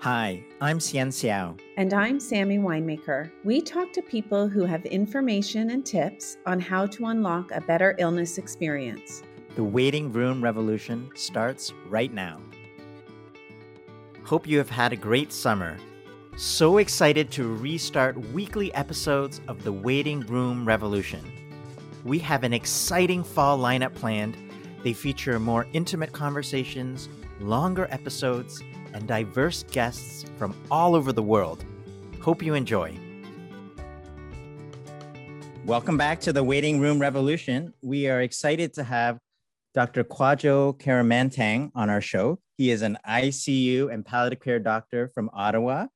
Hi, I'm Hsien Seow. And I'm Sammy Winemaker. We talk to people who have information and tips on how to unlock a better illness experience. The waiting room revolution starts right now. Hope you have had a great summer. So excited to restart weekly episodes of The Waiting Room Revolution. We have an exciting fall lineup planned. They feature more intimate conversations, longer episodes, and diverse guests from all over the world. Hope you enjoy. Welcome back to the Waiting Room Revolution. We are excited to have Dr. Kwadwo Kyeremanteng on our show. He is an ICU and palliative care doctor from Ottawa.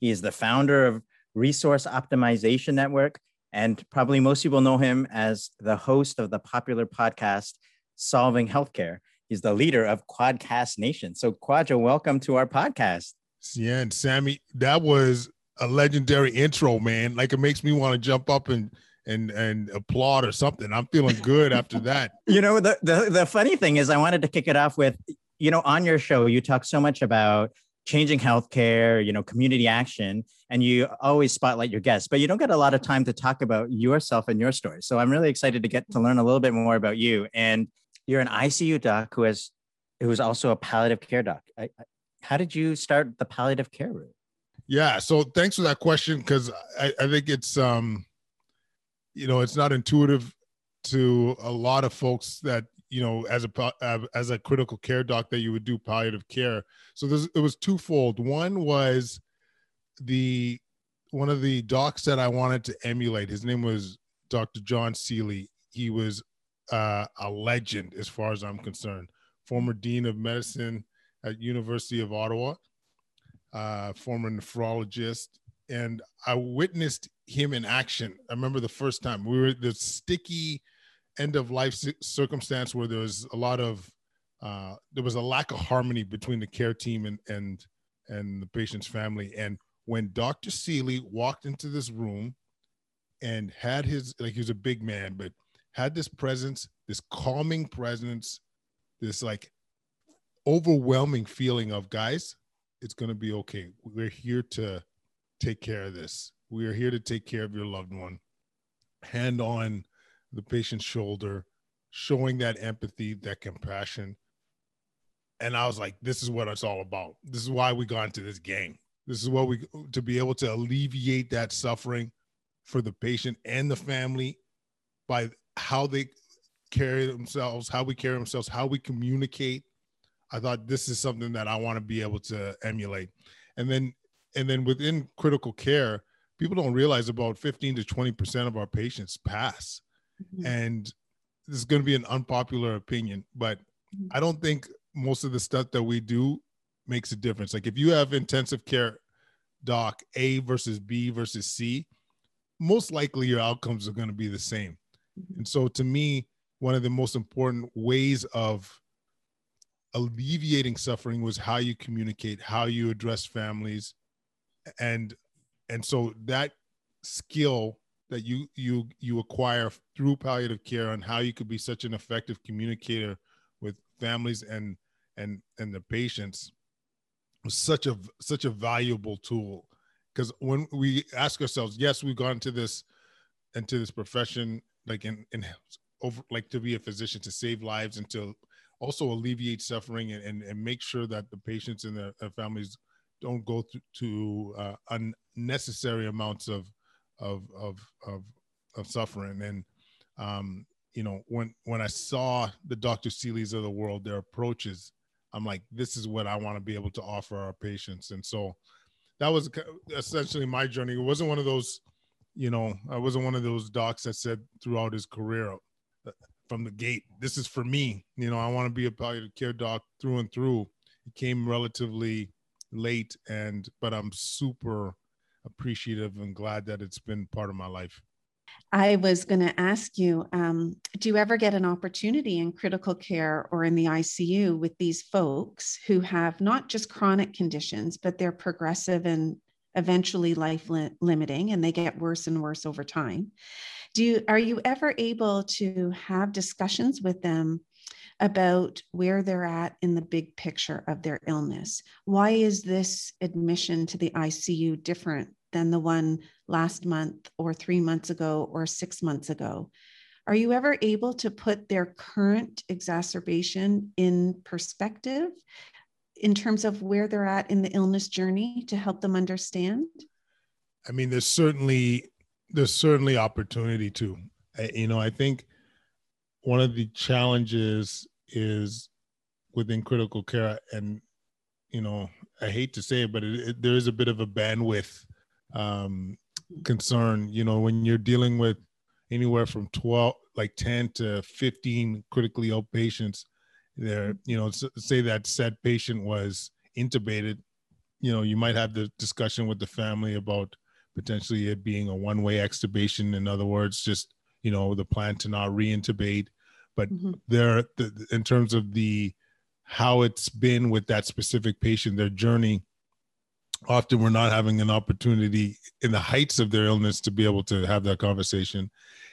He is the founder of Resource Optimization Network, and probably most people know him as the host of the popular podcast Solving Healthcare. He's the leader of Quadcast Nation. So, Kwadwo, welcome to our podcast. Yeah, and Sammy, that was a legendary intro, man. Like it makes me want to jump up and and and applaud or something. I'm feeling good after that. You know, the, the the funny thing is I wanted to kick it off with, you know, on your show, you talk so much about changing healthcare, you know, community action, and you always spotlight your guests, but you don't get a lot of time to talk about yourself and your story. So I'm really excited to get to learn a little bit more about you. And you're an ICU doc who has who's also a palliative care doc. I, I, how did you start the palliative care route? Yeah, so thanks for that question because I, I think it's um, you know, it's not intuitive to a lot of folks that you know as a as a critical care doc that you would do palliative care. So this it was twofold. One was the one of the docs that I wanted to emulate. His name was Dr. John Seeley. He was uh, a legend as far as I'm concerned. Former dean of medicine at University of Ottawa, uh, former nephrologist, and I witnessed him in action. I remember the first time we were the sticky end of life circumstance where there was a lot of uh, there was a lack of harmony between the care team and and and the patient's family. And when Dr. Seeley walked into this room and had his like he was a big man, but had this presence, this calming presence, this like overwhelming feeling of guys, it's going to be okay. We're here to take care of this. We are here to take care of your loved one. Hand on the patient's shoulder, showing that empathy, that compassion. And I was like, this is what it's all about. This is why we got into this game. This is what we to be able to alleviate that suffering for the patient and the family by how they carry themselves, how we carry ourselves, how we communicate. I thought this is something that I want to be able to emulate. And then and then within critical care, people don't realize about 15 to 20% of our patients pass. Mm-hmm. And this is going to be an unpopular opinion, but mm-hmm. I don't think most of the stuff that we do makes a difference. Like if you have intensive care doc A versus B versus C, most likely your outcomes are going to be the same. And so to me, one of the most important ways of alleviating suffering was how you communicate, how you address families. And and so that skill that you you you acquire through palliative care on how you could be such an effective communicator with families and and and the patients was such a such a valuable tool because when we ask ourselves yes we've gone into this into this profession like in in over like to be a physician to save lives and to also alleviate suffering and, and, and make sure that the patients and their, their families don't go to, to uh, unnecessary amounts of of of of, of suffering. And um, you know when when i saw the dr seeleys of the world their approaches i'm like this is what i want to be able to offer our patients. And so that was essentially my journey. It wasn't one of those you know, I wasn't one of those docs that said throughout his career uh, from the gate, this is for me. You know, I want to be a palliative care doc through and through. It came relatively late, and but I'm super appreciative and glad that it's been part of my life. I was going to ask you um, do you ever get an opportunity in critical care or in the ICU with these folks who have not just chronic conditions, but they're progressive and eventually life li- limiting and they get worse and worse over time do you are you ever able to have discussions with them about where they're at in the big picture of their illness. Why is this admission to the ICU different than the one last month or three months ago or six months ago? Are you ever able to put their current exacerbation in perspective in terms of where they're at in the illness journey to help them understand? I mean, there's certainly there's certainly opportunity to. You know, I think one of the challenges is within critical care, and you know, I hate to say it, but it, it, there is a bit of a bandwidth um, concern. You know, when you're dealing with anywhere from 12, like 10 to 15 critically ill patients, there, you know, say that said patient was intubated, you know, you might have the discussion with the family about potentially it being a one-way extubation. In other words, just you know, the plan to not reintubate. But mm-hmm. there, the, in terms of the how it's been with that specific patient, their journey, often we're not having an opportunity in the heights of their illness to be able to have that conversation.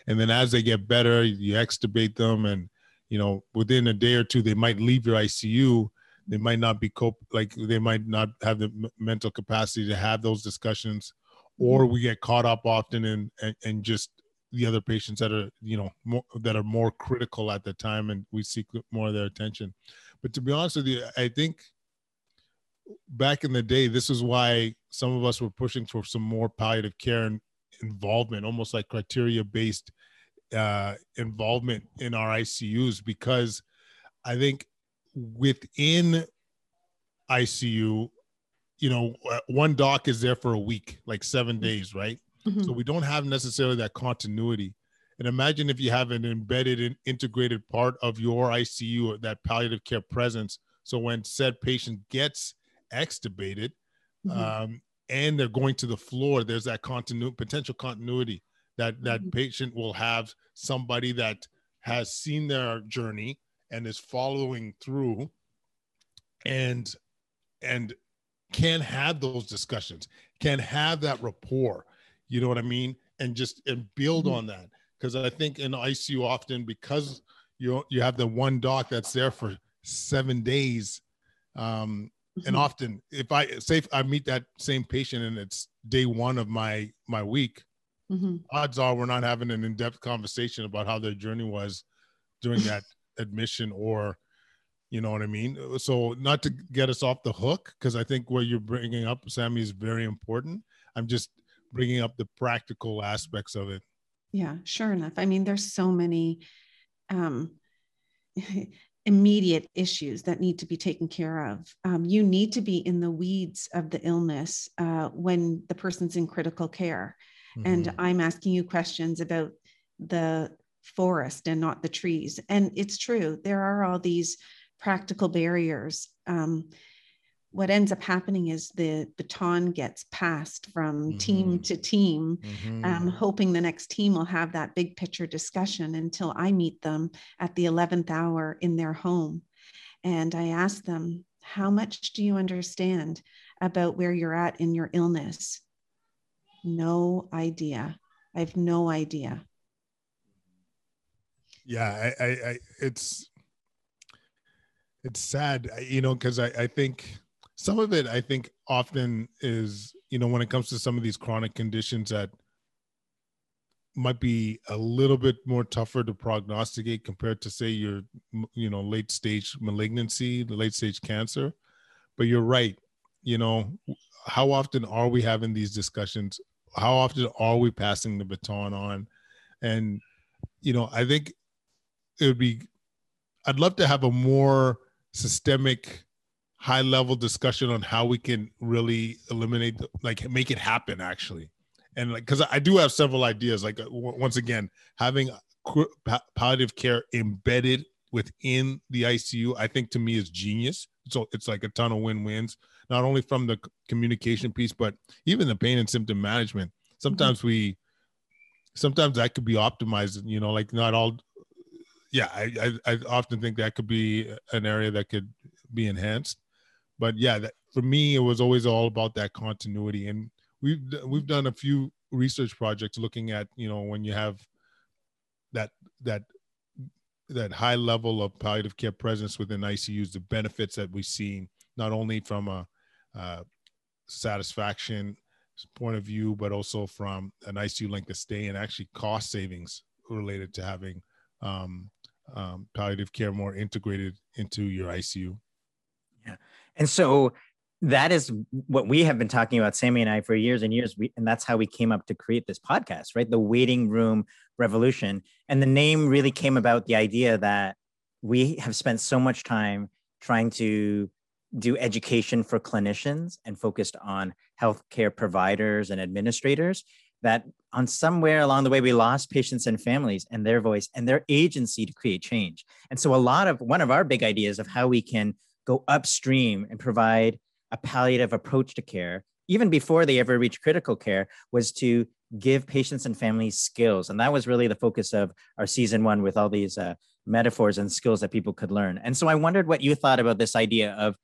And then as they get better, you extubate them and you know within a day or two they might leave your icu they might not be cope like they might not have the m- mental capacity to have those discussions or mm-hmm. we get caught up often in and, just the other patients that are you know more that are more critical at the time and we seek more of their attention but to be honest with you i think back in the day this is why some of us were pushing for some more palliative care and involvement almost like criteria based uh, involvement in our ICUs because I think within ICU, you know, uh, one doc is there for a week, like 7 mm-hmm. days, right? Mm-hmm. So we don't have necessarily that continuity. And imagine if you have an embedded and integrated part of your ICU, or that palliative care presence. So when said patient gets extubated, mm-hmm. um, and they're going to the floor, there's that continu- potential continuity that that mm-hmm. patient will have somebody that has seen their journey and is following through and and can have those discussions can have that rapport you know what i mean and just and build mm-hmm. on that because i think in icu often because you you have the one doc that's there for seven days um mm-hmm. and often if i say if i meet that same patient and it's day one of my my week mm-hmm. odds are we're not having an in-depth conversation about how their journey was during that admission or you know what i mean? So not to get us off the hook because i think what you're bringing up sammy is very important. I'm just bringing up the practical aspects of it. Yeah sure enough. I mean there's so many um immediate issues that need to be taken care of. Um, you need to be in the weeds of the illness uh, when the person's in critical care mm-hmm. and I'm asking you questions about the forest and not the trees. And it's true, there are all these practical barriers. Um, what ends up happening is the baton gets passed from mm-hmm. team to team, mm-hmm. um, hoping the next team will have that big picture discussion until I meet them at the 11th hour in their home. And I ask them, How much do you understand about where you're at in your illness? No idea. I have no idea. Yeah, I, I, I it's it's sad, you know, because I, I think some of it, I think, often is, you know, when it comes to some of these chronic conditions that might be a little bit more tougher to prognosticate compared to say your you know late stage malignancy the late stage cancer but you're right you know how often are we having these discussions how often are we passing the baton on? And you know i think it would be i'd love to have a more systemic high level discussion on how we can really eliminate like make it happen actually. And like because i do have several ideas like uh, once again having palliative care embedded within the icu i think to me is genius. So it's like a ton of win-wins not only from the communication piece, but even the pain and symptom management. Sometimes mm-hmm. we, sometimes that could be optimized. You know, like not all. Yeah, I, I, I often think that could be an area that could be enhanced. But yeah, that, for me, it was always all about that continuity, and we've we've done a few research projects looking at you know when you have that that that high level of palliative care presence within ICUs, the benefits that we've seen, not only from a, a satisfaction point of view, but also from an ICU length of stay and actually cost savings related to having um, um, palliative care more integrated into your ICU. Yeah. And so that is what we have been talking about, Sammy and I, for years and years. We, and that's how we came up to create this podcast, right? The waiting room revolution. And the name really came about the idea that we have spent so much time trying to do education for clinicians and focused on healthcare providers and administrators that on somewhere along the way we lost patients and families and their voice and their agency to create change. And so a lot of one of our big ideas of how we can go upstream and provide a palliative approach to care even before they ever reach critical care was to give patients and families skills. And that was really the focus of our season one with all these uh, metaphors and skills that people could learn. And so i wondered what you thought about this idea of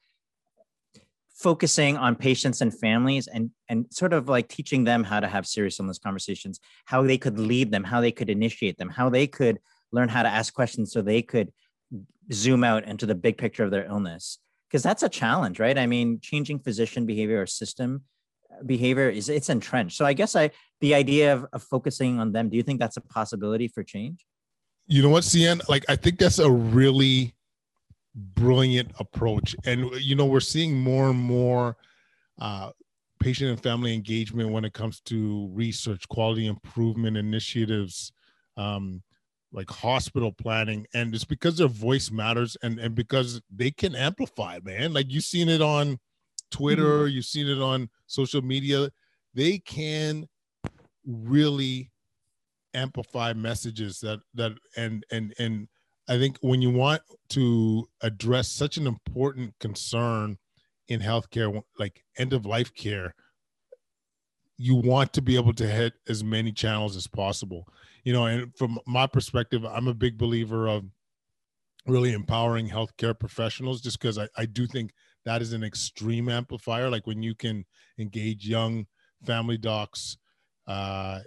focusing on patients and families and and sort of like teaching them how to have serious illness conversations how they could lead them how they could initiate them how they could learn how to ask questions so they could zoom out into the big picture of their illness. Because that's a challenge right? I mean changing physician behavior or system uh, behavior is it's entrenched. So i guess i the idea of, of focusing on them do you think that's a possibility for change? You know what Hsien like i think that's a really brilliant approach. And you know, we're seeing more and more uh, patient and family engagement when it comes to research, quality improvement initiatives, um, like hospital planning, and it's because their voice matters and and because they can amplify, man. Like you've seen it on Twitter, mm-hmm. you've seen it on social media. They can really amplify messages that that and and and I think when you want to address such an important concern in healthcare, like end of life care, you want to be able to hit as many channels as possible. You know, and from my perspective, I'm a big believer of really empowering healthcare professionals just because I, I do think that is an extreme amplifier. Like when you can engage young family docs, uh,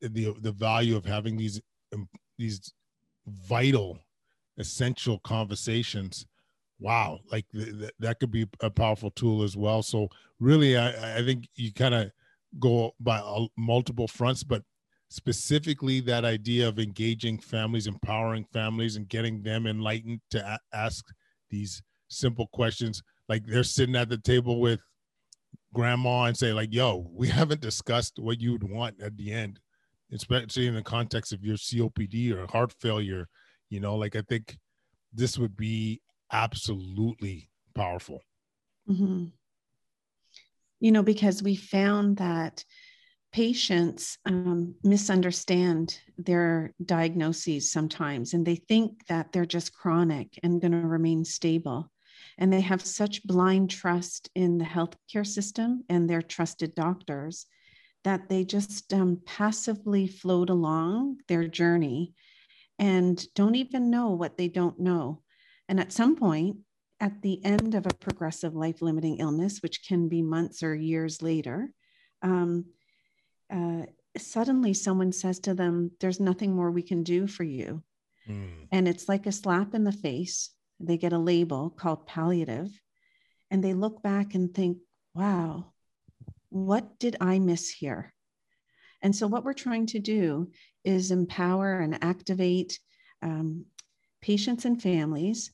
the the value of having these um, these vital essential conversations. Wow like th- th- that could be a powerful tool as well. So really i, I think you kind of go by multiple fronts but specifically that idea of engaging families empowering families and getting them enlightened to a- ask these simple questions. Like they're sitting at the table with grandma and say like yo we haven't discussed what you would want at the end especially in the context of your copd or heart failure you know, like I think this would be absolutely powerful. Mm-hmm. You know, because we found that patients um, misunderstand their diagnoses sometimes and they think that they're just chronic and going to remain stable. And they have such blind trust in the healthcare system and their trusted doctors that they just um, passively float along their journey and don't even know what they don't know. And at some point, at the end of a progressive life limiting illness, which can be months or years later, um, uh, suddenly someone says to them, There's nothing more we can do for you. Mm. And it's like a slap in the face. They get a label called palliative, and they look back and think, Wow, what did I miss here? And so, what we're trying to do is empower and activate um, patients and families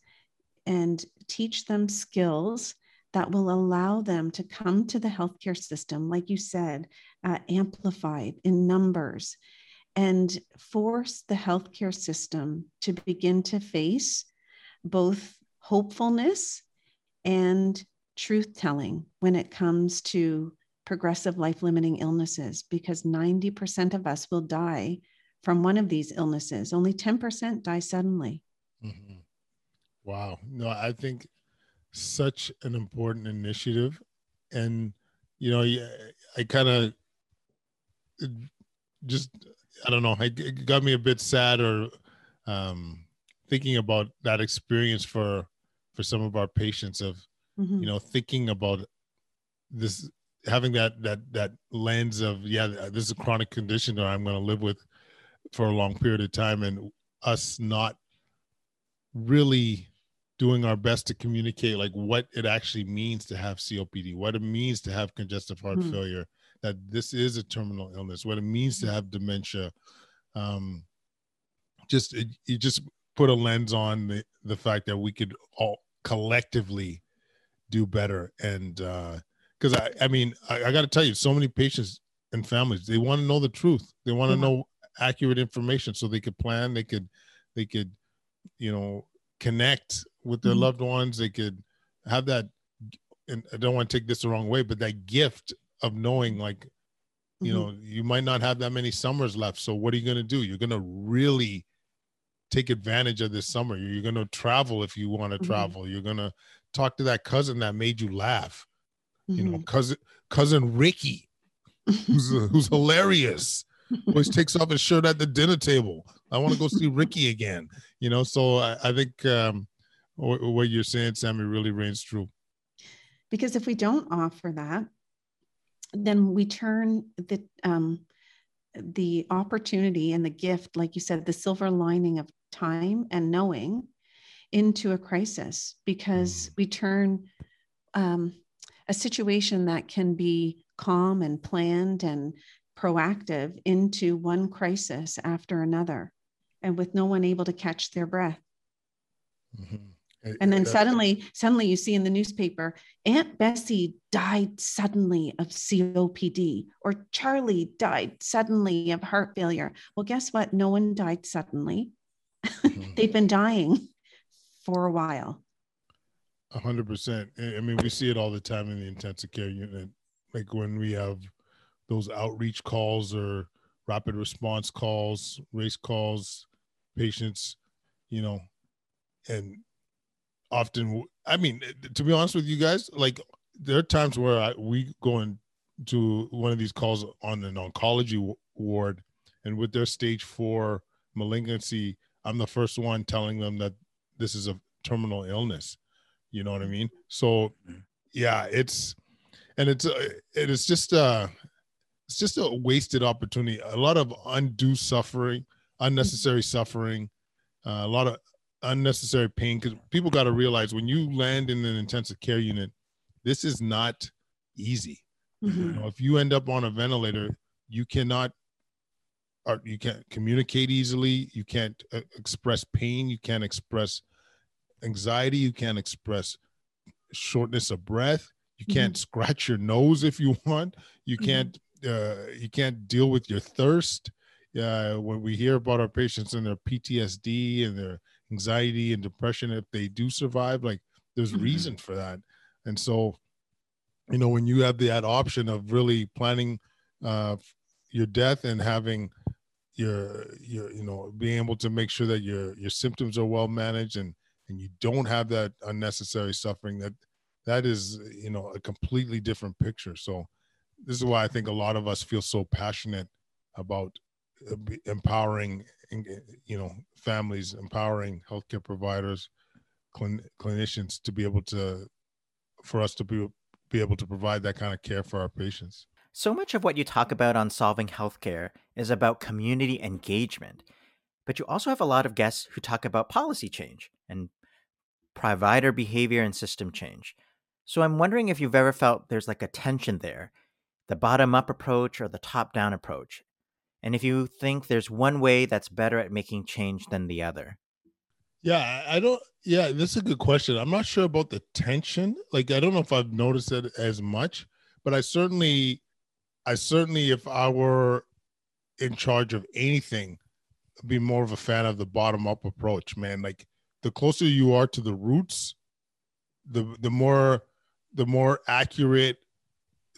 and teach them skills that will allow them to come to the healthcare system, like you said, uh, amplified in numbers, and force the healthcare system to begin to face both hopefulness and truth telling when it comes to progressive life limiting illnesses because 90% of us will die from one of these illnesses. Only 10% die suddenly. Mm-hmm. Wow. No, I think such an important initiative. And, you know, I kind of just, I don't know, it got me a bit sad or um, thinking about that experience for for some of our patients of mm-hmm. you know thinking about this having that that that lens of yeah this is a chronic condition that i'm going to live with for a long period of time and us not really doing our best to communicate like what it actually means to have COPD, what it means to have congestive heart mm. failure, that this is a terminal illness, what it means to have dementia. Um, just it, you just put a lens on the, the fact that we could all collectively do better. And because I, I mean, I, I got to tell you, so many patients and families they want to know the truth. They want to mm-hmm. know accurate information so they could plan. They could, they could, you know, connect with their mm-hmm. loved ones. They could have that. And I don't want to take this the wrong way, but that gift of knowing, like, you mm-hmm. know, you might not have that many summers left. So what are you going to do? You're going to really take advantage of this summer. You're going to travel if you want to mm-hmm. travel. You're going to talk to that cousin that made you laugh. You know, mm-hmm. cousin cousin Ricky, who's who's hilarious. Always takes off his shirt at the dinner table. I want to go see Ricky again. You know, so I, I think um, what you're saying, Sammy, really rings true. Because if we don't offer that, then we turn the um, the opportunity and the gift, like you said, the silver lining of time and knowing into a crisis because mm. we turn um, a situation that can be calm and planned and proactive into one crisis after another and with no one able to catch their breath mm-hmm. and then suddenly suddenly you see in the newspaper aunt bessie died suddenly of copd or charlie died suddenly of heart failure well guess what no one died suddenly mm-hmm. they've been dying for a while. Hundred percent. I mean, we see it all the time in the intensive care unit. Like when we have those outreach calls or rapid response calls, race calls, patients, you know, and often, I mean, to be honest with you guys, like there are times where I, we go into one of these calls on an oncology ward, and with their stage four malignancy, I'm the first one telling them that this is a terminal illness you know what i mean so mm-hmm. yeah it's and it's uh, it is just uh it's just a wasted opportunity a lot of undue suffering unnecessary suffering uh, a lot of unnecessary pain because people got to realize when you land in an intensive care unit this is not easy mm-hmm. you know, if you end up on a ventilator you cannot or you can't communicate easily you can't uh, express pain you can't express anxiety you can't express shortness of breath you mm-hmm. can't mm-hmm. scratch your nose if you want you mm-hmm. can't uh, you can't deal with your thirst uh, when we hear about our patients and their ptsd and their anxiety and depression if they do survive like there's mm-hmm. reason for that and so you know when you have that option of really planning uh, your death and having your your you know being able to make sure that your your symptoms are well managed and and you don't have that unnecessary suffering that that is you know a completely different picture. So this is why i think a lot of us feel so passionate about uh, empowering you know families empowering healthcare providers clin- clinicians to be able to for us to be be able to provide that kind of care for our patients. So much of what you talk about on solving healthcare is about community engagement, but you also have a lot of guests who talk about policy change and provider behavior and system change. So I'm wondering if you've ever felt there's like a tension there, the bottom up approach or the top down approach, and if you think there's one way that's better at making change than the other. Yeah, I don't. Yeah, this is a good question. I'm not sure about the tension. Like, I don't know if I've noticed it as much, but I certainly I certainly, if I were in charge of anything, be more of a fan of the bottom up approach, man. Like the closer you are to the roots, the the more the more accurate,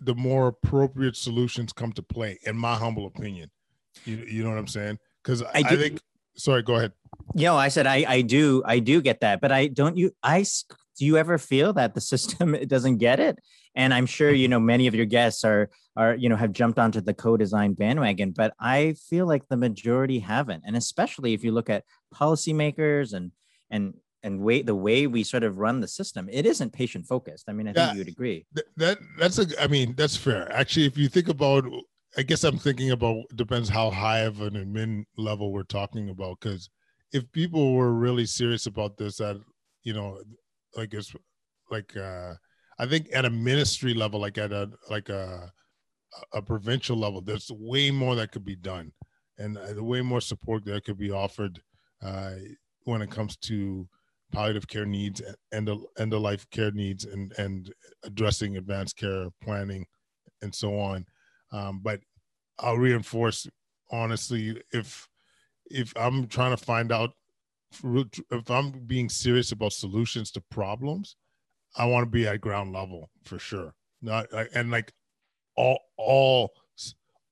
the more appropriate solutions come to play, in my humble opinion. You, you know what I'm saying? Because I, I, think. Sorry, go ahead. You know, I said I I do I do get that, but I don't you I do you ever feel that the system doesn't get it? and i'm sure you know many of your guests are are you know have jumped onto the co-design bandwagon but i feel like the majority haven't and especially if you look at policymakers and and and way the way we sort of run the system it isn't patient focused. I mean i think you'd agree. That, that that's a i mean that's fair. Actually if you think about i guess i'm thinking about depends how high of an admin level we're talking about because if people were really serious about this, that you know, like it's like uh, I think at a ministry level, like at a like a a provincial level, there's way more that could be done, and uh, way more support that could be offered uh, when it comes to palliative care needs and end of life care needs and and addressing advanced care planning and so on. Um, but I'll reinforce honestly if if I'm trying to find out if I'm being serious about solutions to problems, I want to be at ground level for sure. Not and like all all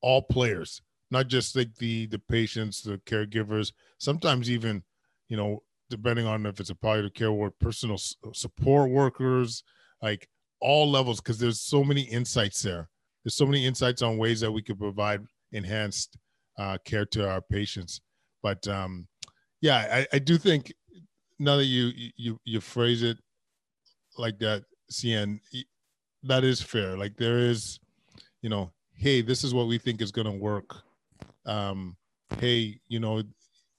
all players, not just like the the patients, the caregivers. Sometimes even, you know, depending on if it's a palliative care or personal support workers, like all levels, because there's so many insights there. There's so many insights on ways that we could provide enhanced uh, care to our patients. But um, yeah, I, I do think now that you you you phrase it like that, Hsien, that is fair. Like there is, you know, hey, this is what we think is going to work. Um, hey, you know,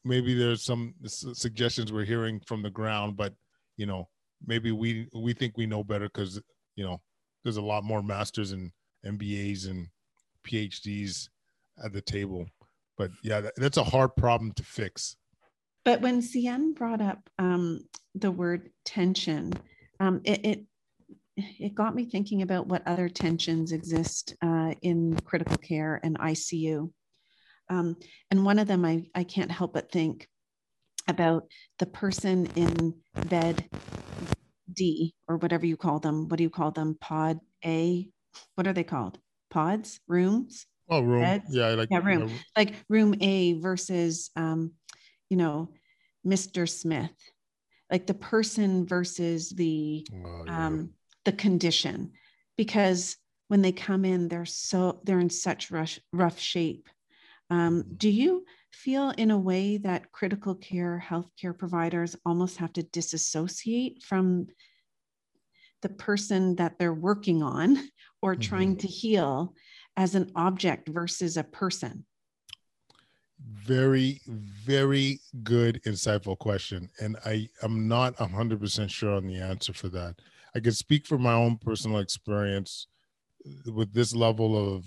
maybe there's some suggestions we're hearing from the ground, but you know, maybe we we think we know better because you know there's a lot more masters and MBAs and PhDs at the table. But yeah, that, that's a hard problem to fix. But when Hsien brought up um, the word tension, um, it, it, it got me thinking about what other tensions exist uh, in critical care and ICU. Um, and one of them, I, I can't help but think about the person in bed D or whatever you call them. What do you call them? Pod A? What are they called? Pods? Rooms? Oh, room. Beds? Yeah, like yeah, room. Like room A versus, um, you know, Mr. Smith. Like the person versus the oh, yeah. um, the condition, because when they come in, they're so they're in such rush, rough shape um, do you feel in a way that critical care healthcare providers almost have to disassociate from the person that they're working on or mm-hmm. trying to heal as an object versus a person? Very, very good, insightful question. And I am not 100% sure on the answer for that. I can speak from my own personal experience with this level of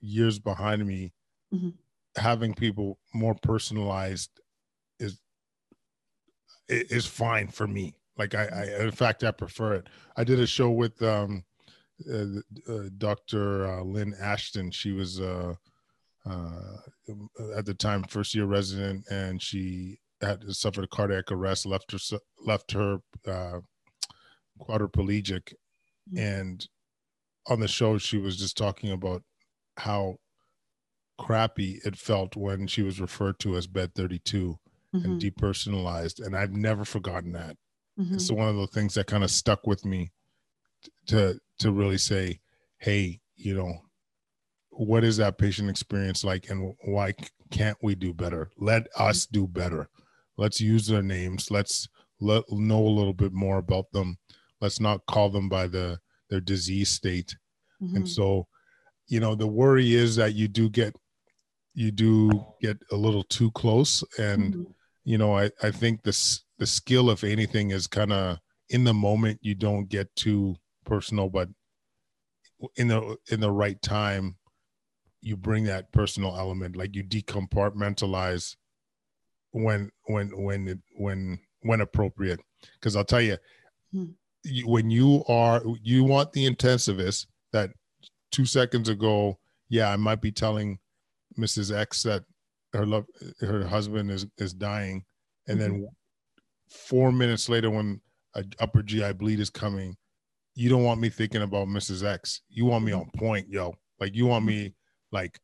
years behind me mm-hmm. having people more personalized is is fine for me. Like I, I, in fact, I prefer it. I did a show with um, uh, uh, Dr. Uh, Lynn Ashton. She was uh, uh, at the time first year resident, and she had suffered a cardiac arrest, left her left her uh, quadriplegic, mm-hmm. and on the show she was just talking about how crappy it felt when she was referred to as bed 32 mm-hmm. and depersonalized and i've never forgotten that. Mm-hmm. it's one of the things that kind of stuck with me to to really say hey you know what is that patient experience like and why can't we do better? Let us do better. Let's use their names. Let's let know a little bit more about them. Let's not call them by the their disease state. Mm-hmm. and so you know the worry is that you do get you do get a little too close and mm-hmm. you know i i think this the skill if anything is kind of in the moment you don't get too personal but in the in the right time you bring that personal element like you decompartmentalize when when when it, when when appropriate because i'll tell you, mm. you when you are you want the intensivist that two seconds ago yeah i might be telling Mrs. X that her love her husband is is dying, and mm-hmm. then four minutes later when a upper GI bleed is coming, you don't want me thinking about Mrs. X. You want me mm-hmm. on point, yo. Like you want me like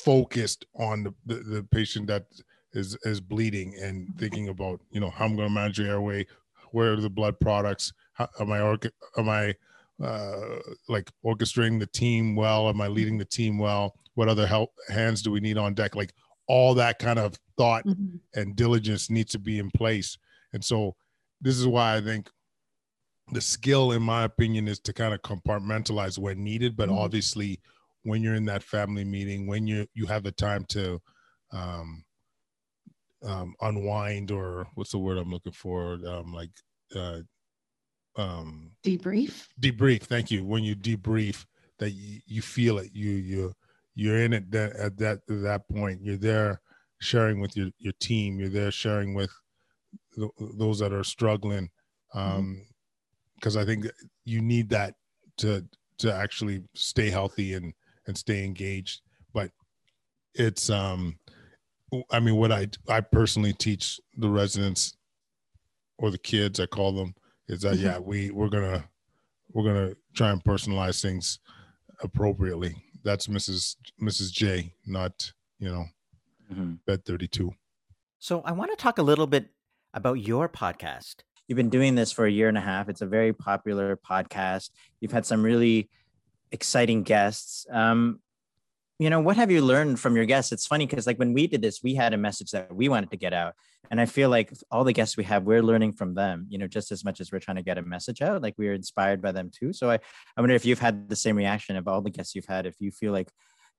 focused on the, the, the patient that is is bleeding and mm-hmm. thinking about you know how I'm going to manage the airway, where are the blood products, how, am I am I uh, like orchestrating the team well? Am I leading the team well? What other help hands do we need on deck? Like all that kind of thought mm-hmm. and diligence needs to be in place. And so this is why I think the skill, in my opinion, is to kind of compartmentalize when needed. But mm-hmm. obviously, when you're in that family meeting, when you you have the time to um, um, unwind or what's the word I'm looking for? Um, like uh, um, debrief. Debrief. Thank you. When you debrief, that you, you feel it. You you you're in it that, at that at that point. You're there sharing with your your team. You're there sharing with th- those that are struggling. Mm-hmm. Um, because I think you need that to to actually stay healthy and and stay engaged. But it's um I mean, what I I personally teach the residents or the kids, I call them, is that yeah, we we're gonna we're gonna try and personalize things appropriately. That's Mrs. Mrs. J, not you know, mm-hmm. bed thirty two. So I want to talk a little bit about your podcast. You've been doing this for a year and a half. It's a very popular podcast. You've had some really exciting guests. Um, you know what have you learned from your guests? It's funny because like when we did this we had a message that we wanted to get out and i feel like all the guests we have we're learning from them you know just as much as we're trying to get a message out like we're inspired by them too. So i, I wonder if you've had the same reaction of all the guests you've had if you feel like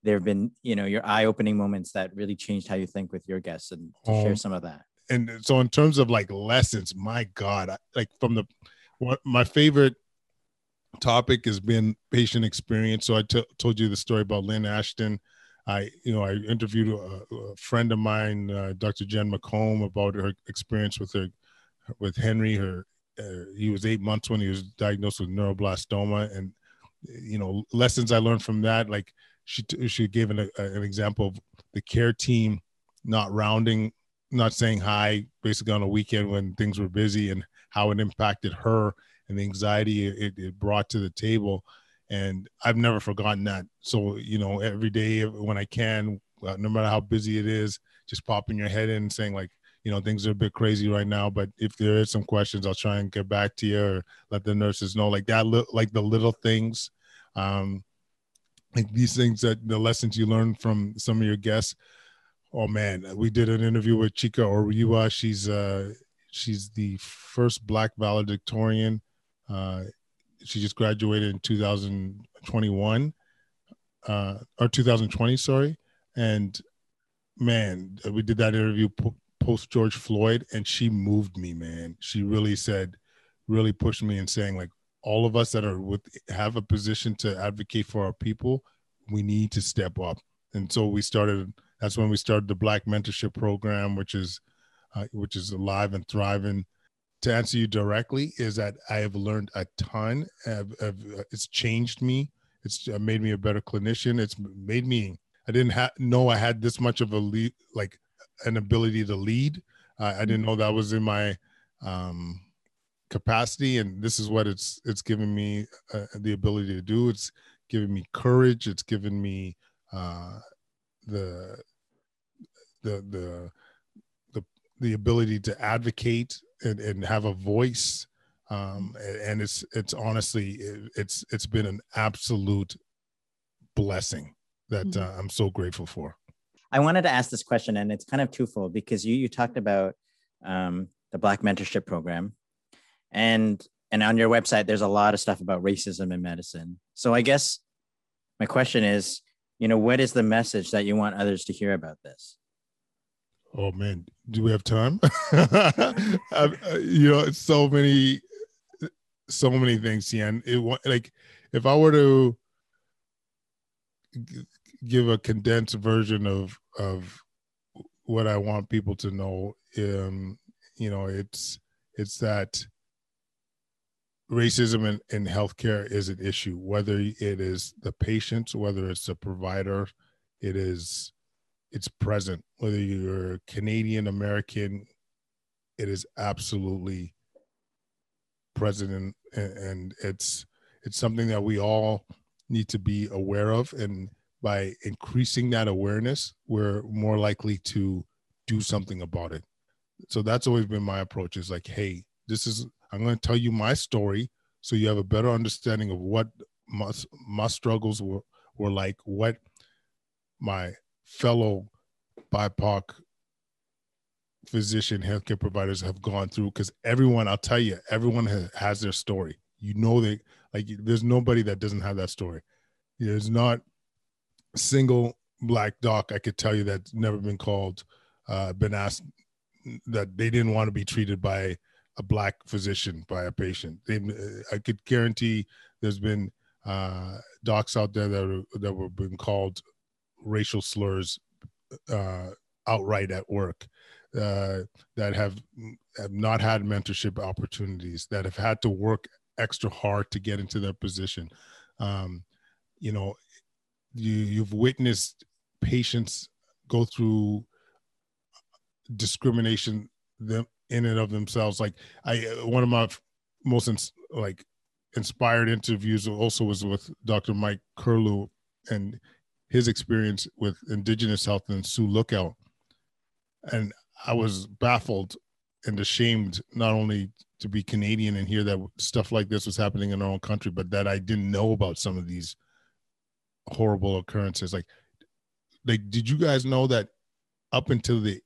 there have been you know your eye-opening moments that really changed how you think with your guests and to um, share some of that. and so in terms of like lessons my god like from the what my favorite topic has been patient experience. So I t- told you the story about Lynn Ashton. I, you know, I interviewed a, a friend of mine, uh, Dr. Jen McComb, about her experience with her, with Henry. Her, uh, he was eight months when he was diagnosed with neuroblastoma, and you know, lessons I learned from that. Like she, t- she gave an, a, an example of the care team not rounding, not saying hi, basically on a weekend when things were busy, and how it impacted her and the anxiety it, it brought to the table. And i've never forgotten that. So you know every day when i can uh, no matter how busy it is just popping your head in and saying like you know things are a bit crazy right now but if there is some questions i'll try and get back to you or let the nurses know like that like the little things um like these things that the lessons you learn from some of your guests. Oh man we did an interview with Chika Oriuwa she's uh she's the first black valedictorian uh, she just graduated in 2021 uh, or 2020, sorry. And man, we did that interview post George Floyd, and she moved me, man. She really said, really pushed me in saying, like, all of us that are with have a position to advocate for our people, we need to step up. And so we started. That's when we started the Black Mentorship Program, which is uh, which is alive and thriving to answer you directly is that I have learned a ton. Of, of, it's changed me. It's uh, made me a better clinician. It's made me. I didn't ha- know I had this much of a lead, like an ability to lead. Uh, I didn't know that was in my um, capacity, and this is what it's it's given me uh, the ability to do. It's given me courage. It's given me uh, the the the the the ability to advocate and, and have a voice um, and it's it's honestly it's it's been an absolute blessing that mm-hmm. uh, I'm so grateful for. I wanted to ask this question, and it's kind of twofold because you you talked about um, the Black Mentorship Program, and and on your website there's a lot of stuff about racism in medicine. So I guess my question is, you know, what is the message that you want others to hear about this? Oh man, do we have time? Uh, you know, so many, so many things, Ian. It like if I were to give a condensed version of of what I want people to know, um, you know, it's it's that racism in, in healthcare is an issue, whether it is the patient, whether it's the provider, it is it's present whether you're Canadian American it is absolutely present and, and it's it's something that we all need to be aware of. And by increasing that awareness we're more likely to do something about it. So that's always been my approach. Is like hey this is i'm going to tell you my story so you have a better understanding of what my, my struggles were, were like what my fellow BIPOC physician healthcare providers have gone through because everyone i'll tell you everyone has, has their story you know they like there's nobody that doesn't have that story there's not a single black doc i could tell you that's never been called uh been asked that they didn't want to be treated by a black physician by a patient. They, I could guarantee there's been uh, docs out there that are, that were being called racial slurs uh, outright at work uh, that have have not had mentorship opportunities that have had to work extra hard to get into their position. Um, you know, you you've witnessed patients go through discrimination them in and of themselves. Like I, one of my most ins- like inspired interviews also was with Dr. Mike Kirlew and his experience with Indigenous health in Sioux Lookout, and I was baffled and ashamed not only to be Canadian and hear that stuff like this was happening in our own country, but that I didn't know about some of these horrible occurrences. Like, like, did you guys know that up until the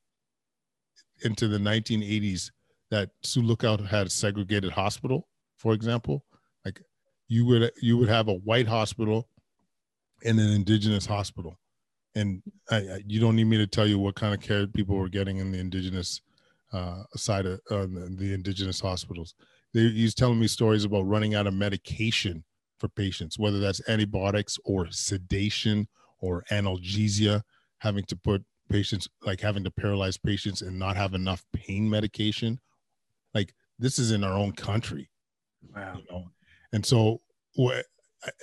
into the 1980s, that Sioux Lookout had a segregated hospital, for example? Like, you would you would have a white hospital and an indigenous hospital, and I, I, you don't need me to tell you what kind of care people were getting in the indigenous uh, side of uh, the, the indigenous hospitals. They, he's telling me stories about running out of medication for patients, whether that's antibiotics or sedation or analgesia, having to put patients like having to paralyze patients and not have enough pain medication. Like this is in our own country. Wow. You know? And so, what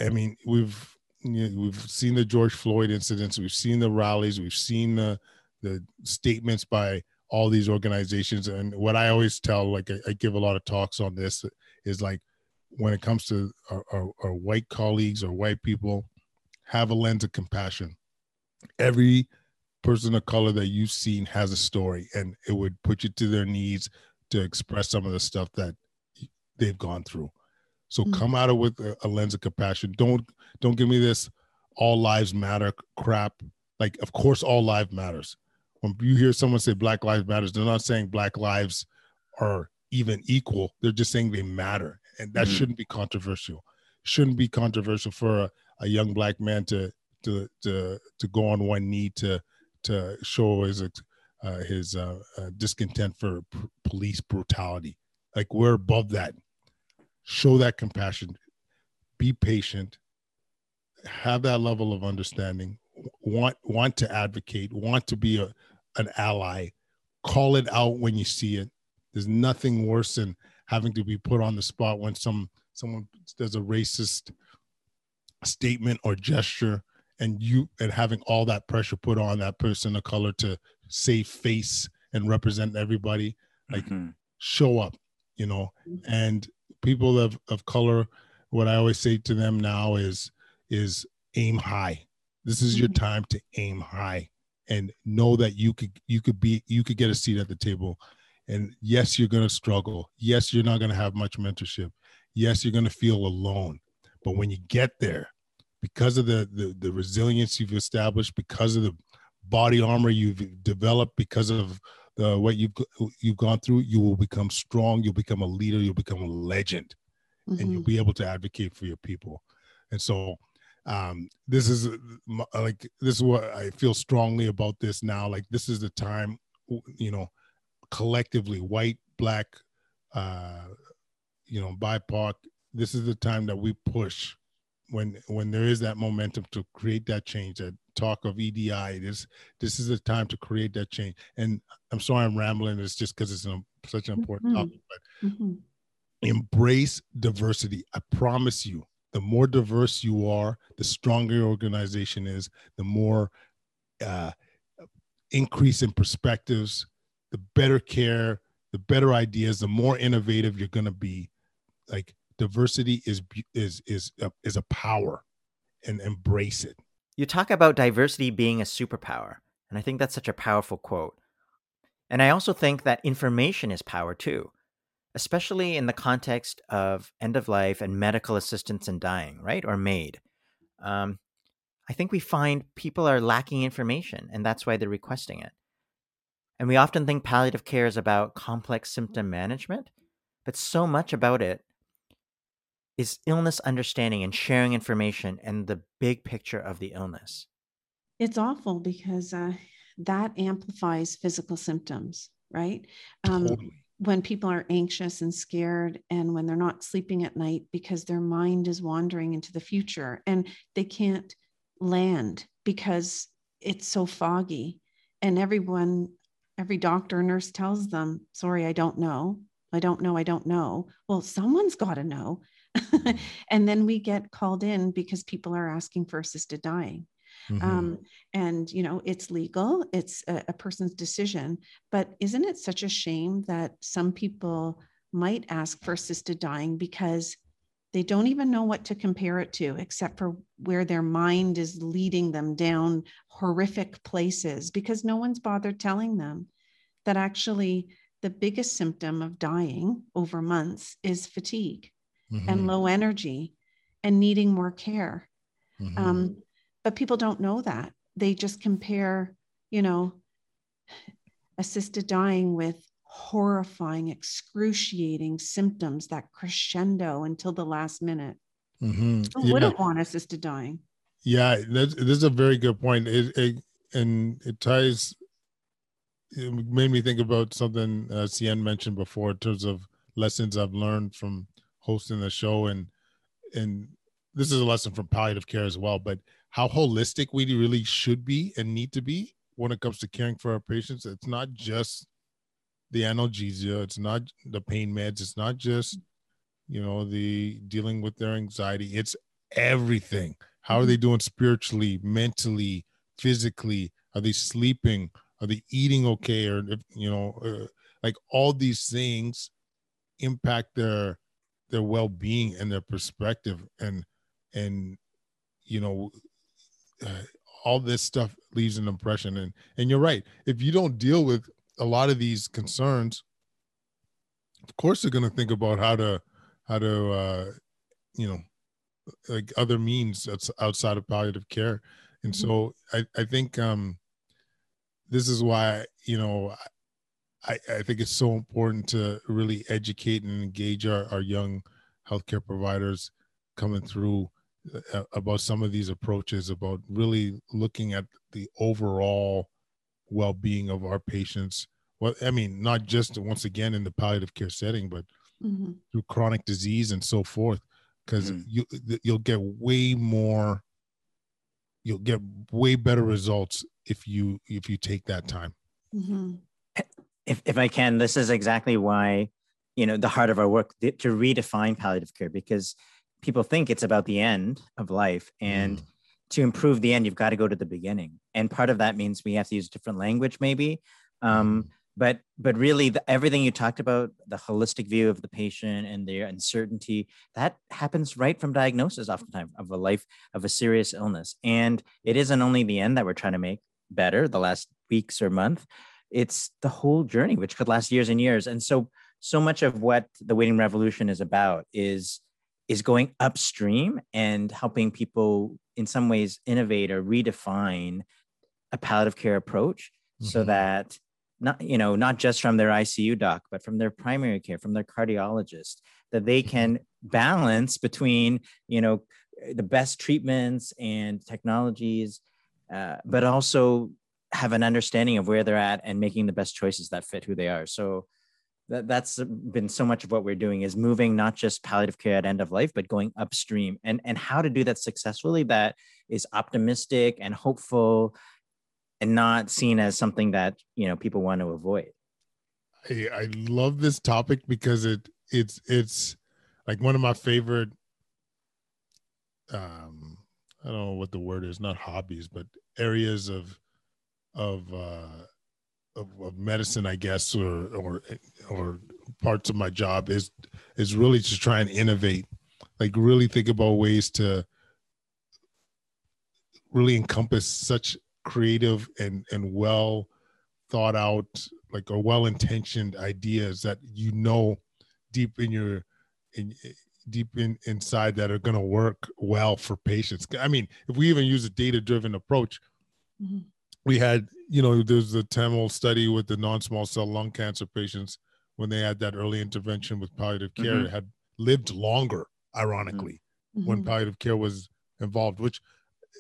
I mean, we've you know, we've seen the George Floyd incidents, we've seen the rallies, we've seen the the statements by all these organizations. And what I always tell, like I, I give a lot of talks on this, is like when it comes to our, our, our white colleagues or white people, have a lens of compassion. Every person of color that you've seen has a story, and it would put you to their knees to express some of the stuff that they've gone through. So mm-hmm. come at it with a, a, lens of compassion. Don't don't give me this all lives matter crap. Like, of course, all life matters. When you hear someone say Black Lives Matters, they're not saying Black lives are even equal. They're just saying they matter and that mm-hmm. shouldn't be controversial. Shouldn't be controversial for a, a young black man to to to to go on one knee to to show his uh, his uh, uh, discontent for p- police brutality. Like we're above that. Show that compassion. Be patient. Have that level of understanding. Want want to advocate. Want to be a, an ally. Call it out when you see it. There's nothing worse than having to be put on the spot when some someone does a racist statement or gesture and you and having all that pressure put on that person of color to save face and represent everybody like mm-hmm. show up you know and people of, of color what i always say to them now is is aim high this is your mm-hmm. time to aim high and know that you could you could be you could get a seat at the table and yes, you're going to struggle. Yes, you're not going to have much mentorship. Yes, you're going to feel alone. But when you get there, because of the, the, the resilience you've established, because of the body armor you've developed, because of the, what you've you've gone through, you will become strong. You'll become a leader. You'll become a legend, mm-hmm. and you'll mm-hmm. be able to advocate for your people. And so, um, this is like this is what I feel strongly about this now. Like this is the time, you know, collectively, white, black, uh, you know, BIPOC, this is the time that we push when when there is that momentum to create that change. That talk of EDI, this this is the time to create that change. And I'm sorry I'm rambling. It's just because it's an, such an important mm-hmm. topic. But mm-hmm. embrace diversity. I promise you, the more diverse you are, the stronger your organization is. The more uh, increase in perspectives, the better care, the better ideas, the more innovative you're going to be. Like diversity is is is a, is a power, and embrace it. You talk about diversity being a superpower, and I think that's such a powerful quote. And I also think that information is power too, especially in the context of end of life and medical assistance in dying, right? Or MAID. Um, I think we find people are lacking information, and that's why they're requesting it. And we often think palliative care is about complex symptom management, but so much about it is illness understanding and sharing information and the big picture of the illness. It's awful because uh, that amplifies physical symptoms. right? Um, totally. When people are anxious and scared, and when they're not sleeping at night because their mind is wandering into the future and they can't land because it's so foggy. And everyone, every doctor nurse tells them, Sorry, I don't know. I don't know. I don't know. Well, someone's got to know. and then we get called in because people are asking for assisted dying. Mm-hmm. Um, and you know it's legal it's a, a person's decision but isn't it such a shame that some people might ask for assisted dying because they don't even know what to compare it to except for where their mind is leading them down horrific places because no one's bothered telling them that actually the biggest symptom of dying over months is fatigue mm-hmm. and low energy and needing more care mm-hmm. um, but people don't know that they just compare you know assisted dying with horrifying excruciating symptoms that crescendo until the last minute mm-hmm. who yeah. wouldn't want assisted dying yeah this is a very good point it, it, and it ties it made me think about something uh, Hsien mentioned before in terms of lessons I've learned from hosting the show and and this is a lesson from palliative care as well but how holistic we really should be and need to be when it comes to caring for our patients. It's not just the analgesia, it's not the pain meds, it's not just you know the dealing with their anxiety. It's everything. How are they mm-hmm. doing spiritually, mentally, physically? Are they sleeping? Are they eating okay? Or you know, uh, like all these things impact their their well-being and their perspective and and you know uh, all this stuff leaves an impression. And and you're right. If you don't deal with a lot of these concerns of course they're going to think about how to how to uh you know like other means that's outside of palliative care. And mm-hmm. so i i think um this is why you know i i think it's so important to really educate and engage our, our young healthcare providers coming through uh, about some of these approaches about really looking at the overall well-being of our patients well i mean not just once again in the palliative care setting but mm-hmm. through chronic disease and so forth because mm-hmm. you you'll get way more you'll get way better results if you if you take that time mm-hmm. If, if i can this is exactly why you know the heart of our work to redefine palliative care because people think it's about the end of life and mm. to improve the end you've got to go to the beginning and part of that means we have to use different language maybe um, mm. but but really the, everything you talked about the holistic view of the patient and their uncertainty that happens right from diagnosis oftentimes of a life of a serious illness and it isn't only the end that we're trying to make better the last weeks or month it's the whole journey which could last years and years and so so much of what the waiting revolution is about is is going upstream and helping people in some ways innovate or redefine a palliative care approach mm-hmm. so that not you know not just from their ICU doc but from their primary care from their cardiologist that they mm-hmm. can balance between you know the best treatments and technologies uh, but also have an understanding of where they're at and making the best choices that fit who they are. So that that's been so much of what we're doing is moving not just palliative care at end of life but going upstream. And and how to do that successfully that is optimistic and hopeful and not seen as something that you know people want to avoid. I, I love this topic because it it's it's like one of my favorite um i don't know what the word is not hobbies but areas of of uh of, of medicine, I guess, or or or parts of my job is is really to try and innovate, like really think about ways to really encompass such creative and and well thought out like or well intentioned ideas that you know deep in your in deep in inside that are going to work well for patients. I mean if we even use a data driven approach mm-hmm we had, you know, there's the Temel study with the non-small cell lung cancer patients when they had that early intervention with palliative care mm-hmm. had lived longer, ironically, mm-hmm. when palliative care was involved, which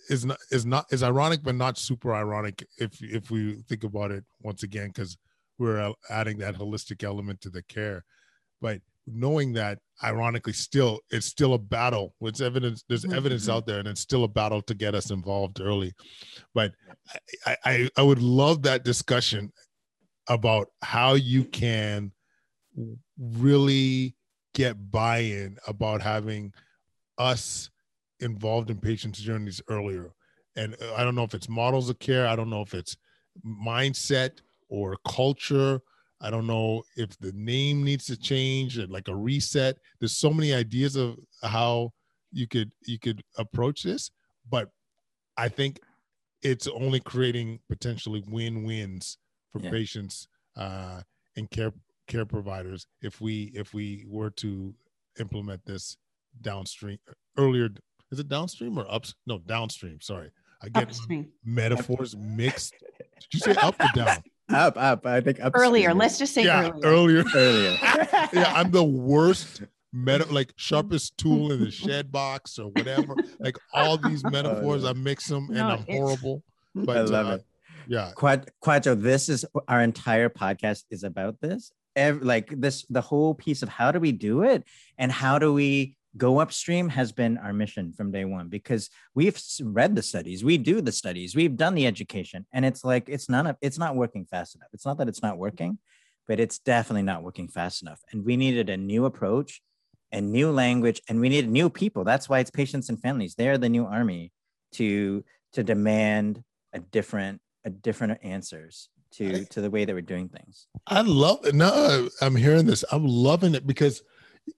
is not is not is ironic, but not super ironic if if we think about it once again, because we're adding that holistic element to the care but knowing that ironically still it's still a battle it's evidence there's mm-hmm. evidence mm-hmm. out there and it's still a battle to get us involved early but I, I i would love that discussion about how you can really get buy-in about having us involved in patients journeys earlier and uh, i don't know if it's models of care i don't know if it's mindset or culture I don't know if the name needs to change and like a reset. There's so many ideas of how you could you could approach this, but I think it's only creating potentially win-wins for yeah. patients uh, and care care providers if we if we were to implement this downstream earlier. Is it downstream or ups? No, downstream. Sorry, I get upstream. metaphors mixed. Did you say up or down? Up, up. I think up earlier. Let's just say yeah, earlier. Earlier. earlier. yeah, I'm the worst meta like sharpest tool in the shed box or whatever. Like all these oh, metaphors, I mix them and no, I'm horrible. But I love uh, it. Yeah. Quad Kwadwo, this is our entire podcast is about this. Every, like this, the whole piece of how do we do it and how do we go upstream has been our mission from day one because we've read the studies we do the studies we've done the education and it's like it's not it's not working fast enough. It's not that it's not working but it's definitely not working fast enough and we needed a new approach a new language and we needed new people. That's why it's patients and families. They're the new army to to demand a different a different answers to to the way that we're doing things. I love it no i'm hearing this. I'm loving it because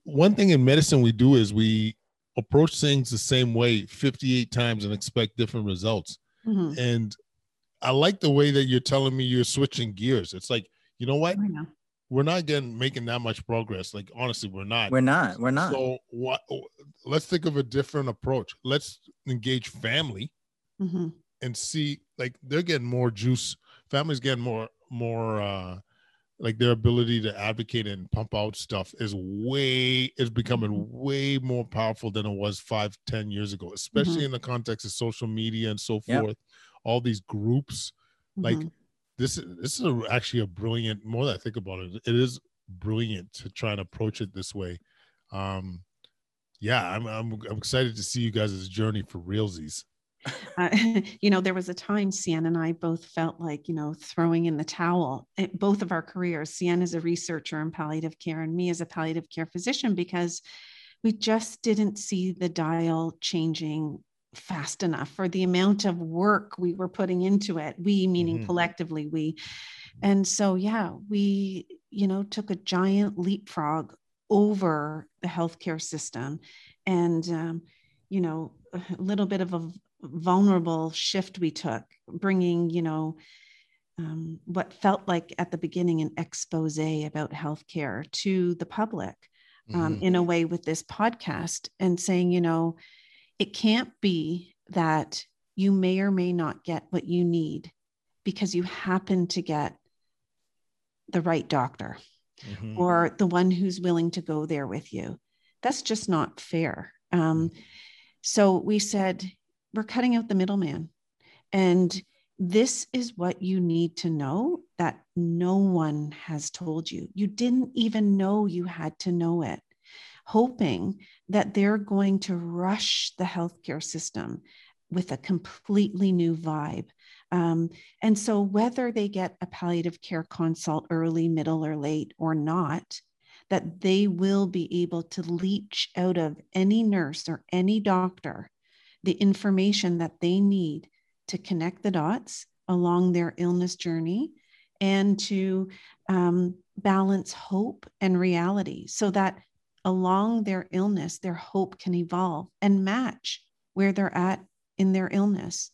one thing in medicine we do is we approach things the same way 58 times and expect different results. Mm-hmm. And I like the way that you're telling me you're switching gears. It's like, you know what? Know. We're not getting making that much progress. Like honestly, we're not. We're not. We're not. So what? Let's think of a different approach. Let's engage family mm-hmm. and see. Like they're getting more juice. Families getting more more uh like their ability to advocate and pump out stuff is way is becoming mm-hmm. way more powerful than it was five ten years ago especially mm-hmm. in the context of social media and so forth yep. all these groups mm-hmm. like this this is a, actually a brilliant more that i think about it it is brilliant to try and approach it this way um yeah i'm i'm, I'm excited to see you guys' journey for realsies uh, you know, there was a time Hsien and I both felt like, you know, throwing in the towel, both of our careers, Hsien is a researcher in palliative care and me as a palliative care physician, because we just didn't see the dial changing fast enough for the amount of work we were putting into it. We, meaning mm-hmm. collectively, we. And so, yeah, we, you know, took a giant leapfrog over the healthcare system and, um, you know, a little bit of a vulnerable shift we took, bringing, you know, um, what felt like at the beginning an expose about healthcare to the public um, mm-hmm. in a way with this podcast and saying, you know, it can't be that you may or may not get what you need because you happen to get the right doctor mm-hmm. or the one who's willing to go there with you. That's just not fair. Um, mm-hmm. so we said, we're cutting out the middleman. And this is what you need to know that no one has told you. You didn't even know you had to know it, hoping that they're going to rush the healthcare system with a completely new vibe. Um, and so, whether they get a palliative care consult early, middle, or late or not, that they will be able to leach out of any nurse or any doctor the information that they need to connect the dots along their illness journey and to um, balance hope and reality so that along their illness, their hope can evolve and match where they're at in their illness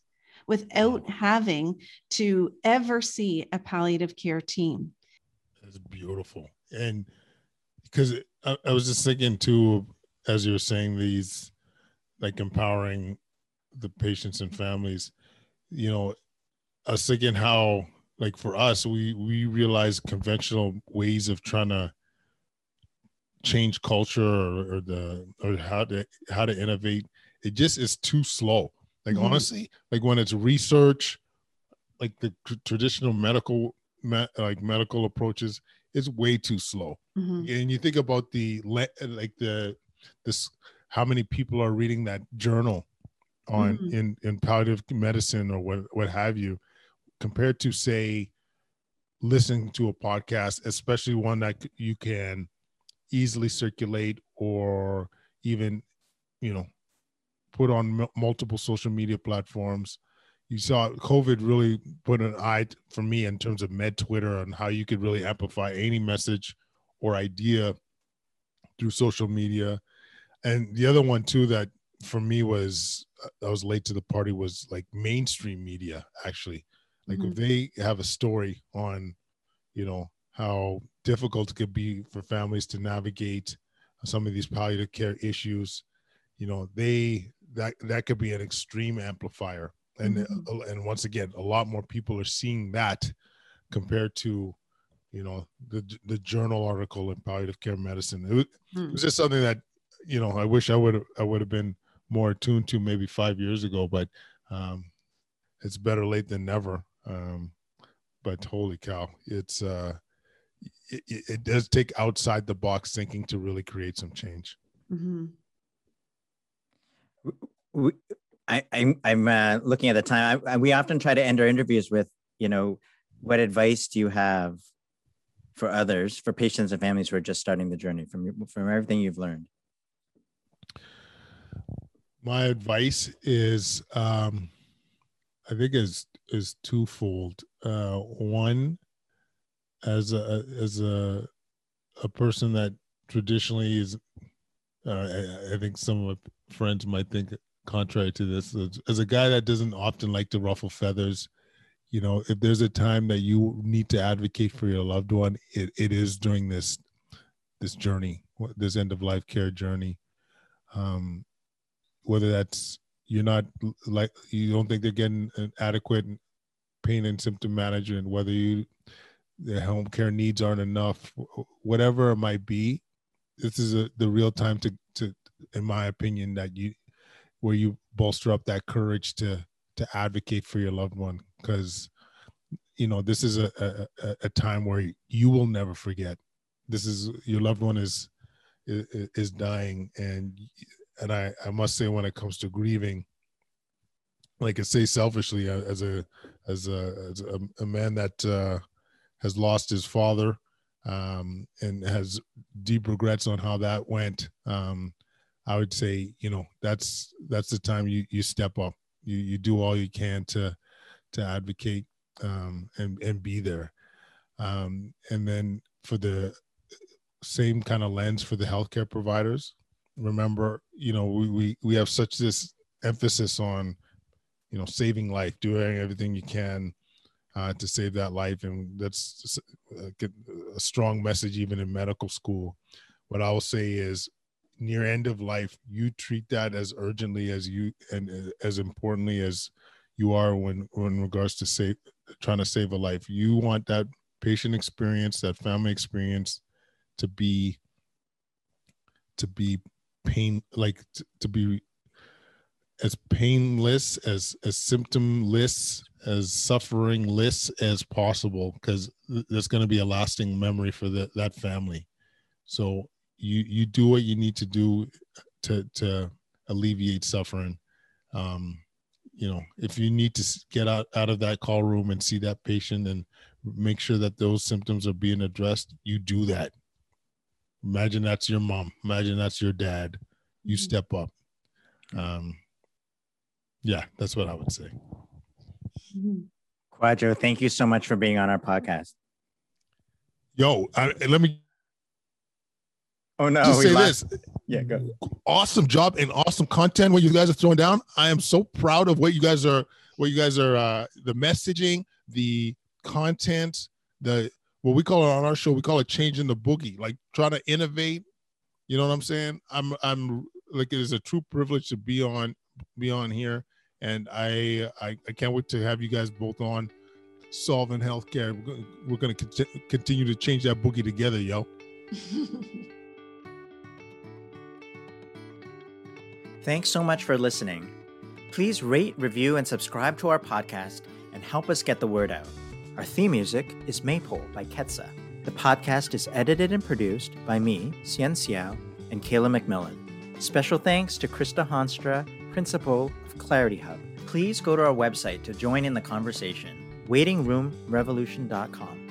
without having to ever see a palliative care team. That's beautiful. And because I, I was just thinking too, as you were saying, these like empowering the patients and families you know us again how like for us we we realize conventional ways of trying to change culture or, or, the or how to how to innovate it just is too slow like mm-hmm. honestly like when it's research like the traditional medical me- like medical approaches is way too slow. Mhm. And you think about the le- like the this how many people are reading that journal on Mhm. in in palliative medicine or what what have you compared to say listening to a podcast especially one that you can easily circulate or even you know put on mul- multiple social media platforms you saw covid really put an eye t- for me in terms of med twitter and how you could really amplify any message or idea through social media and the other one too that for me was i was late to the party was like mainstream media actually. Like if they have a story on you know how difficult it could be for families to navigate some of these palliative care issues. You know they that that could be an extreme amplifier. And Mhm. uh, and once again a lot more people are seeing that compared to you know the the journal article in palliative care medicine. It was, it Mhm. was just something that you know i wish i would have i would have been more attuned to maybe five years ago but um it's better late than never um but holy cow it's uh it, it it does take outside the box thinking to really create some change Mhm. we, I, I'm, I'm uh, looking at the time. I, I, we often try to end our interviews with, you know, what advice do you have for others, for patients and families who are just starting the journey from your, from everything you've learned? My advice is um i think is is twofold. Uh one as a as a a person that traditionally is uh, I, I think some of my friends might think contrary to this as, as a guy that doesn't often like to ruffle feathers you know if there's a time that you need to advocate for your loved one it, it is during this this journey this end of life care journey. Um whether that's you're not like you don't think they're getting an adequate pain and symptom management whether you their home care needs aren't enough whatever it might be this is a, the real time to to in my opinion that you where you bolster up that courage to to advocate for your loved one. Because you know this is a, a a time where you will never forget. This is your loved one is is, is dying and and I, I must say when it comes to grieving like I say selfishly uh, as a as a as a, a man that uh, has lost his father um, and has deep regrets on how that went um, I would say you know that's that's the time you you step up. You you do all you can to to advocate um, and and be there. Um, and then for the same kind of lens for the healthcare providers remember you know we, we we have such this emphasis on you know saving life doing everything you can uh, to save that life. And that's a, a strong message even in medical school. What i will say is near end of life you treat that as urgently as you and uh, as importantly as you are when when regards to save trying to save a life. You want that patient experience that family experience to be to be pain like to, to be as painless as as symptomless as sufferingless as possible because th- there's going to be a lasting memory for the, that family. So you you do what you need to do to to alleviate suffering. Um you know if you need to get out out of that call room and see that patient and make sure that those symptoms are being addressed you do that imagine that's your mom. Imagine that's your dad. You step up. Um yeah that's what i would say. Kwadwo, thank you so much for being on our podcast. yo I, let me Oh no, just say lost- this. Yeah, go. awesome job and awesome content what you guys are throwing down. I am so proud of what you guys are what you guys are uh the messaging the content the what we call it on our show we call it changing the boogie like trying to innovate. You know what i'm saying? I'm i'm like it is a true privilege to be on be on here. And i i, I can't wait to have you guys both on solving healthcare. We're gonna, we're gonna conti- continue to change that boogie together yo. Thanks so much for listening. Please rate, review, and subscribe to our podcast and help us get the word out. Our theme music is Maypole by Ketsa. The podcast is edited and produced by me, Hsien Seow, and Kayla McMillan. Special thanks to Krista Honstra, Principal of Clarity Hub. Please go to our website to join in the conversation, waitingroomrevolution.com.